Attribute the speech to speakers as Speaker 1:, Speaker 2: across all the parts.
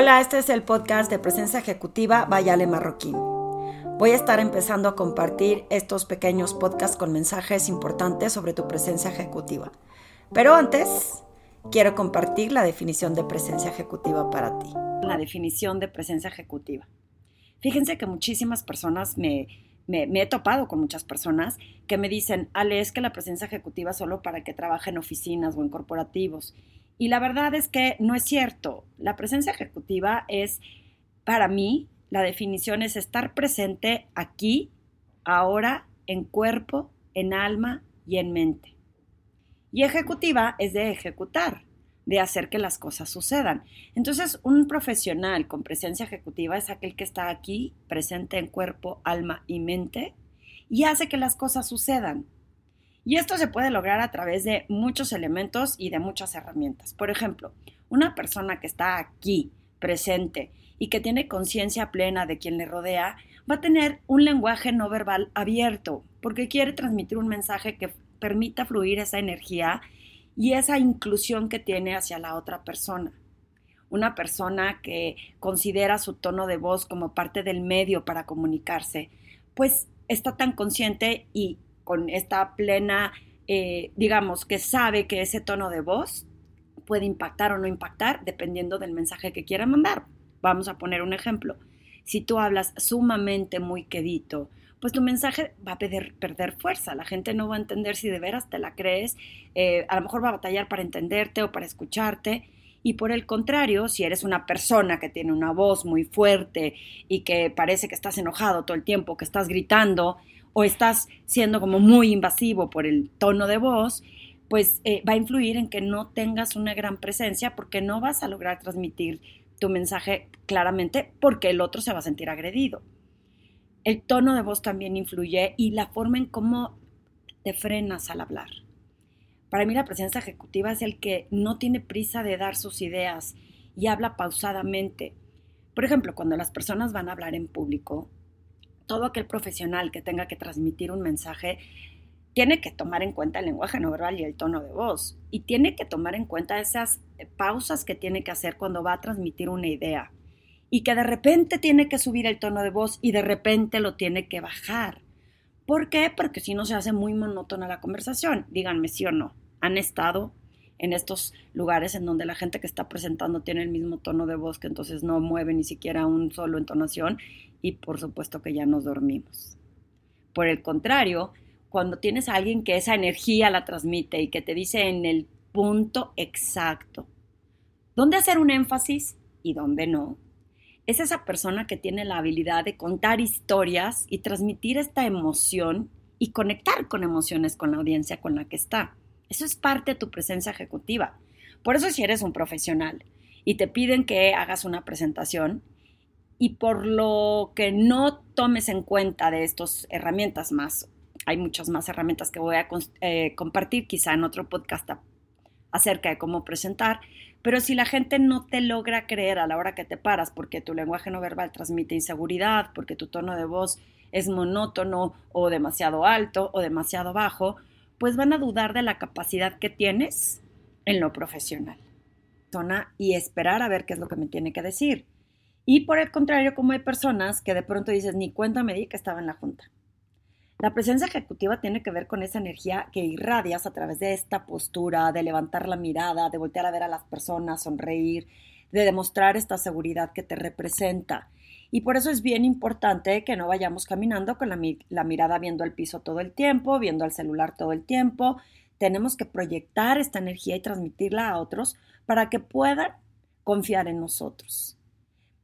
Speaker 1: Hola, este es el podcast de Presencia Ejecutiva Vayale Marroquín. Voy a estar empezando a compartir estos pequeños podcasts con mensajes importantes sobre tu presencia ejecutiva. Pero antes, quiero compartir la definición de presencia ejecutiva para ti. La definición de presencia ejecutiva. Fíjense que muchísimas personas me, me, he topado con muchas personas que me dicen, Ale, es que la presencia ejecutiva solo para que trabaje en oficinas o en corporativos. Y la verdad es que no es cierto. La presencia ejecutiva es, para mí, la definición es estar presente aquí, ahora, en cuerpo, en alma y en mente. Y ejecutiva es de ejecutar, de hacer que las cosas sucedan. Entonces, un profesional con presencia ejecutiva es aquel que está aquí, presente en cuerpo, alma y mente, y hace que las cosas sucedan. Y esto se puede lograr a través de muchos elementos y de muchas herramientas. Por ejemplo, una persona que está aquí, presente, y que tiene conciencia plena de quien le rodea, va a tener un lenguaje no verbal abierto, porque quiere transmitir un mensaje que permita fluir esa energía y esa inclusión que tiene hacia la otra persona. Una persona que considera su tono de voz como parte del medio para comunicarse, pues está tan consciente y con esta plena, eh, digamos, que sabe que ese tono de voz puede impactar o no impactar dependiendo del mensaje que quiera mandar. Vamos a poner un ejemplo. Si tú hablas sumamente muy quedito, pues tu mensaje va a perder, fuerza. La gente no va a entender si de veras te la crees. Eh, a lo mejor va a batallar para entenderte o para escucharte. Y por el contrario, si eres una persona que tiene una voz muy fuerte y que parece que estás enojado todo el tiempo, que estás gritando, o estás siendo como muy invasivo por el tono de voz, pues eh, va a influir en que no tengas una gran presencia porque no vas a lograr transmitir tu mensaje claramente porque el otro se va a sentir agredido. El tono de voz también influye y la forma en cómo te frenas al hablar. Para mí la presencia ejecutiva es el que no tiene prisa de dar sus ideas y habla pausadamente. Por ejemplo, cuando las personas van a hablar en público, todo aquel profesional que tenga que transmitir un mensaje tiene que tomar en cuenta el lenguaje no verbal y el tono de voz. Y tiene que tomar en cuenta esas pausas que tiene que hacer cuando va a transmitir una idea. Y que de repente tiene que subir el tono de voz y de repente lo tiene que bajar. ¿Por qué? Porque si no se hace muy monótona la conversación. Díganme sí o no. ¿Han estado en estos lugares en donde la gente que está presentando tiene el mismo tono de voz que entonces no mueve ni siquiera un solo entonación y por supuesto que ya nos dormimos. Por el contrario, cuando tienes a alguien que esa energía la transmite y que te dice en el punto exacto dónde hacer un énfasis y dónde no, es esa persona que tiene la habilidad de contar historias y transmitir esta emoción y conectar con emociones con la audiencia con la que está. Eso es parte de tu presencia ejecutiva. Por eso si eres un profesional y te piden que hagas una presentación y por lo que no tomes en cuenta de estas herramientas más, hay muchas más herramientas que voy a eh, compartir quizá en otro podcast acerca de cómo presentar, pero si la gente no te logra creer a la hora que te paras porque tu lenguaje no verbal transmite inseguridad, porque tu tono de voz es monótono o demasiado alto o demasiado bajo, pues van a dudar de la capacidad que tienes en lo profesional. Y esperar a ver qué es lo que me tiene que decir. Y por el contrario, como hay personas que de pronto dices, ni cuenta me di que estaba en la junta. La presencia ejecutiva tiene que ver con esa energía que irradias a través de esta postura, de levantar la mirada, de voltear a ver a las personas, sonreír, de demostrar esta seguridad que te representa. Y por eso es bien importante que no vayamos caminando con la, mirada viendo el piso todo el tiempo, viendo al celular todo el tiempo. Tenemos que proyectar esta energía y transmitirla a otros para que puedan confiar en nosotros.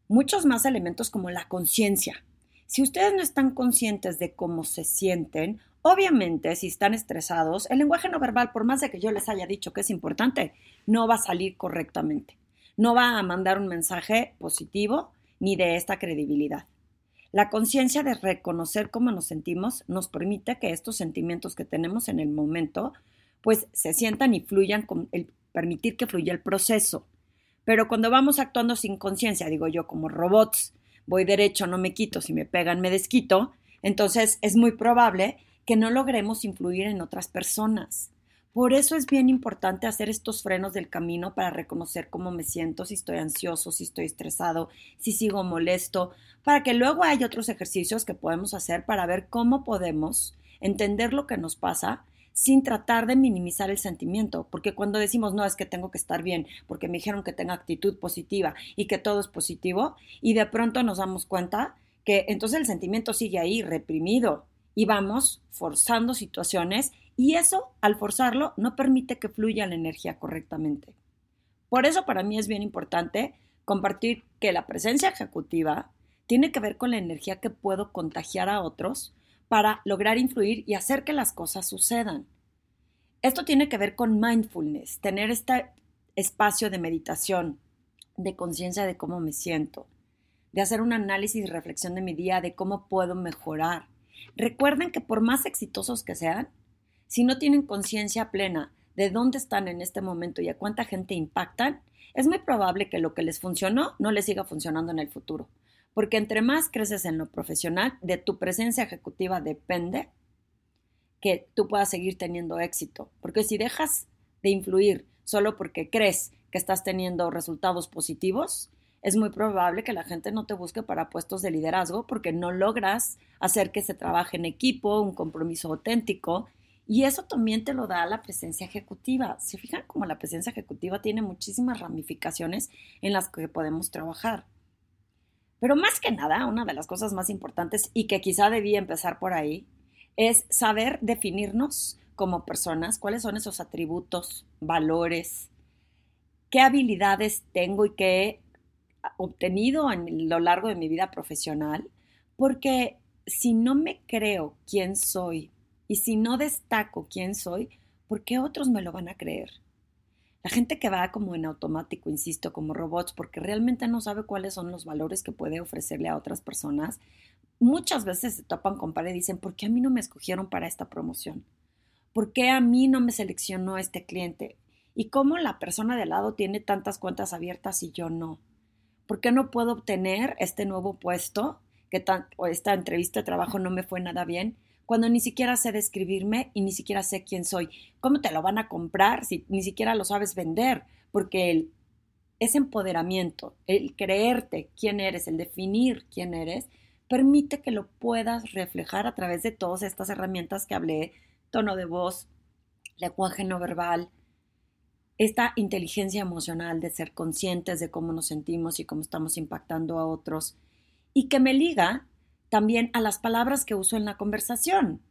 Speaker 1: Muchos más elementos como la conciencia. Si ustedes no están conscientes de cómo se sienten, obviamente si están estresados, el lenguaje no verbal, por más de que yo les haya dicho que es importante, no va a salir correctamente. No va a mandar un mensaje positivo ni de esta credibilidad. La conciencia de reconocer cómo nos sentimos nos permite que estos sentimientos que tenemos en el momento pues se sientan y fluyan con el permitir que fluya el proceso. Pero cuando vamos actuando sin conciencia, digo yo, como robots, voy derecho, no me quito, si me pegan me desquito, entonces es muy probable que no logremos influir en otras personas. Por eso es bien importante hacer estos frenos del camino para reconocer cómo me siento, si estoy ansioso, si estoy estresado, si sigo molesto, para que luego hay otros ejercicios que podemos hacer para ver cómo podemos entender lo que nos pasa sin tratar de minimizar el sentimiento, porque cuando decimos, no, es que tengo que estar bien, porque me dijeron que tenga actitud positiva y que todo es positivo, y de pronto nos damos cuenta que entonces el sentimiento sigue ahí reprimido y vamos forzando situaciones y eso, al forzarlo, no permite que fluya la energía correctamente. Por eso para mí es bien importante compartir que la presencia ejecutiva tiene que ver con la energía que puedo contagiar a otros para lograr influir y hacer que las cosas sucedan. Esto tiene que ver con mindfulness, tener este espacio de meditación, de conciencia de cómo me siento, de hacer un análisis y reflexión de mi día, de cómo puedo mejorar. Recuerden que por más exitosos que sean, si no tienen conciencia plena de dónde están en este momento y a cuánta gente impactan, es muy probable que lo que les funcionó no les siga funcionando en el futuro. Porque entre más creces en lo profesional, de tu presencia ejecutiva depende que tú puedas seguir teniendo éxito. Porque si dejas de influir solo porque crees que estás teniendo resultados positivos, es muy probable que la gente no te busque para puestos de liderazgo porque no logras hacer que se trabaje en equipo, un compromiso auténtico. Y eso también te lo da la presencia ejecutiva. Se fijan como la presencia ejecutiva tiene muchísimas ramificaciones en las que podemos trabajar. Pero más que nada, una de las cosas más importantes y que quizá debía empezar por ahí, es saber definirnos como personas, cuáles son esos atributos, valores, qué habilidades tengo y qué he obtenido a lo largo de mi vida profesional, porque si no me creo quién soy y si no destaco quién soy, ¿por qué otros me lo van a creer? La gente que va como en automático, insisto, como robots, porque realmente no sabe cuáles son los valores que puede ofrecerle a otras personas, muchas veces se topan con pared y dicen, ¿por qué a mí no me escogieron para esta promoción? ¿Por qué a mí no me seleccionó este cliente? ¿Y cómo la persona de lado tiene tantas cuentas abiertas y yo no? ¿Por qué no puedo obtener este nuevo puesto? Que o esta entrevista de trabajo no me fue nada bien cuando ni siquiera sé describirme y ni siquiera sé quién soy. ¿Cómo te lo van a comprar si ni siquiera lo sabes vender? Porque el, ese empoderamiento, el creerte quién eres, el definir quién eres, permite que lo puedas reflejar a través de todas estas herramientas que hablé, tono de voz, lenguaje no verbal, esta inteligencia emocional de ser conscientes de cómo nos sentimos y cómo estamos impactando a otros, y que me liga también a las palabras que uso en la conversación.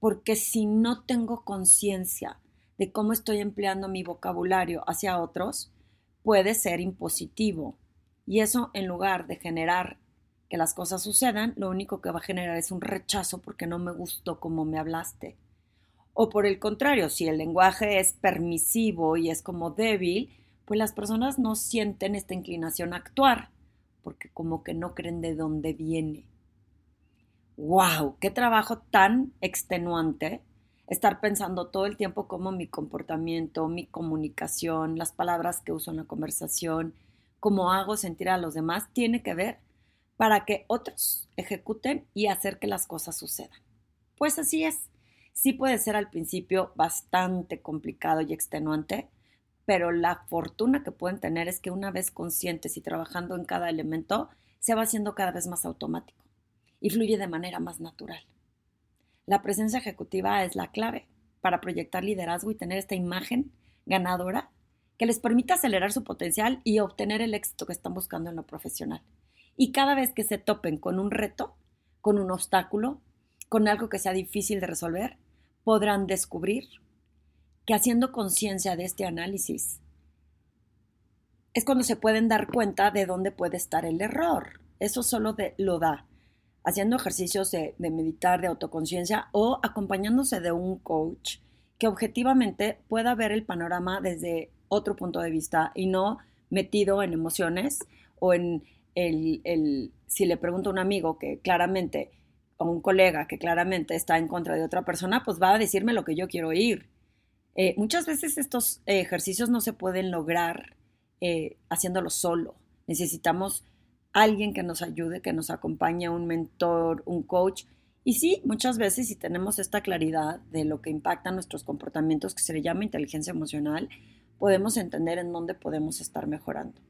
Speaker 1: Porque si no tengo conciencia de cómo estoy empleando mi vocabulario hacia otros, puede ser impositivo. Y eso, en lugar de generar que las cosas sucedan, lo único que va a generar es un rechazo porque no me gustó cómo me hablaste. O por el contrario, si el lenguaje es permisivo y es como débil, pues las personas no sienten esta inclinación a actuar, porque como que no creen de dónde viene wow, qué trabajo tan extenuante estar pensando todo el tiempo cómo mi comportamiento, mi comunicación, las palabras que uso en la conversación, cómo hago sentir a los demás, tiene que ver para que otros ejecuten y hacer que las cosas sucedan. Pues así es. Sí puede ser al principio bastante complicado y extenuante, pero la fortuna que pueden tener es que una vez conscientes y trabajando en cada elemento, se va haciendo cada vez más automático y fluye de manera más natural. La presencia ejecutiva es la clave para proyectar liderazgo y tener esta imagen ganadora que les permita acelerar su potencial y obtener el éxito que están buscando en lo profesional. Y cada vez que se topen con un reto, con un obstáculo, con algo que sea difícil de resolver, podrán descubrir que haciendo conciencia de este análisis es cuando se pueden dar cuenta de dónde puede estar el error. Eso solo lo da haciendo ejercicios de, meditar, de autoconciencia o acompañándose de un coach que objetivamente pueda ver el panorama desde otro punto de vista y no metido en emociones o en el, si le pregunto a un amigo que claramente, o un colega que claramente está en contra de otra persona, pues va a decirme lo que yo quiero oír. Eh, muchas veces estos ejercicios no se pueden lograr eh, haciéndolo solo. Necesitamos alguien que nos ayude, que nos acompañe, un mentor, un coach, Y sí, muchas veces si tenemos esta claridad de lo que impacta nuestros comportamientos, que se le llama inteligencia emocional, podemos entender en dónde podemos estar mejorando.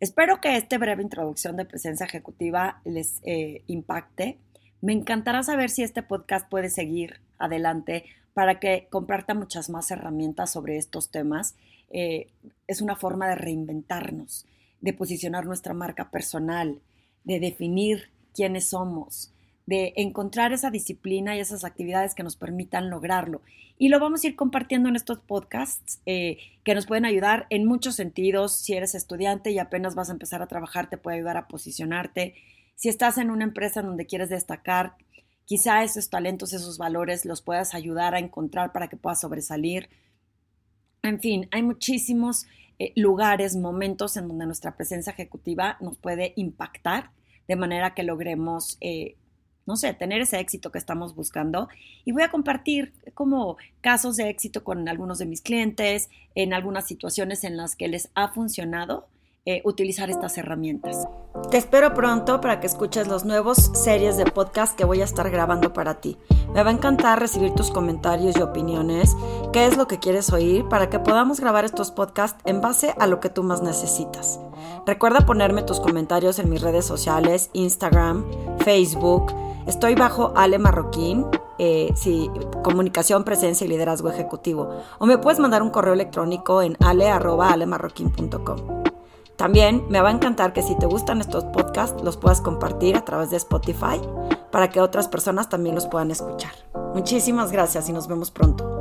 Speaker 1: Espero que esta breve introducción de presencia ejecutiva les eh, impacte. Me encantará saber si este podcast puede seguir adelante para que comparta muchas más herramientas sobre estos temas. Eh, es una forma de reinventarnos, de posicionar nuestra marca personal, de definir quiénes somos, de encontrar esa disciplina y esas actividades que nos permitan lograrlo. Y lo vamos a ir compartiendo en estos podcasts eh, que nos pueden ayudar en muchos sentidos. Si eres estudiante y apenas vas a empezar a trabajar, te puede ayudar a posicionarte. Si estás en una empresa donde quieres destacar, quizá esos talentos, esos valores los puedas ayudar a encontrar para que puedas sobresalir. En fin, hay muchísimos eh, lugares, momentos en donde nuestra presencia ejecutiva nos puede impactar de manera que logremos eh, no sé, tener ese éxito que estamos buscando. Y voy a compartir como casos de éxito con algunos de mis clientes, en algunas situaciones en las que les ha funcionado eh, utilizar estas herramientas. Te espero pronto para que escuches los nuevos series de podcast que voy a estar grabando para ti. Me va a encantar recibir tus comentarios y opiniones, qué es lo que quieres oír para que podamos grabar estos podcasts en base a lo que tú más necesitas. Recuerda ponerme tus comentarios en mis redes sociales, Instagram, Facebook, Estoy bajo Ale Marroquín, eh, comunicación, presencia y liderazgo ejecutivo. O me puedes mandar un correo electrónico en ale.alemarroquín.com. También me va a encantar que si te gustan estos podcasts los puedas compartir a través de Spotify para que otras personas también los puedan escuchar. Muchísimas gracias y nos vemos pronto.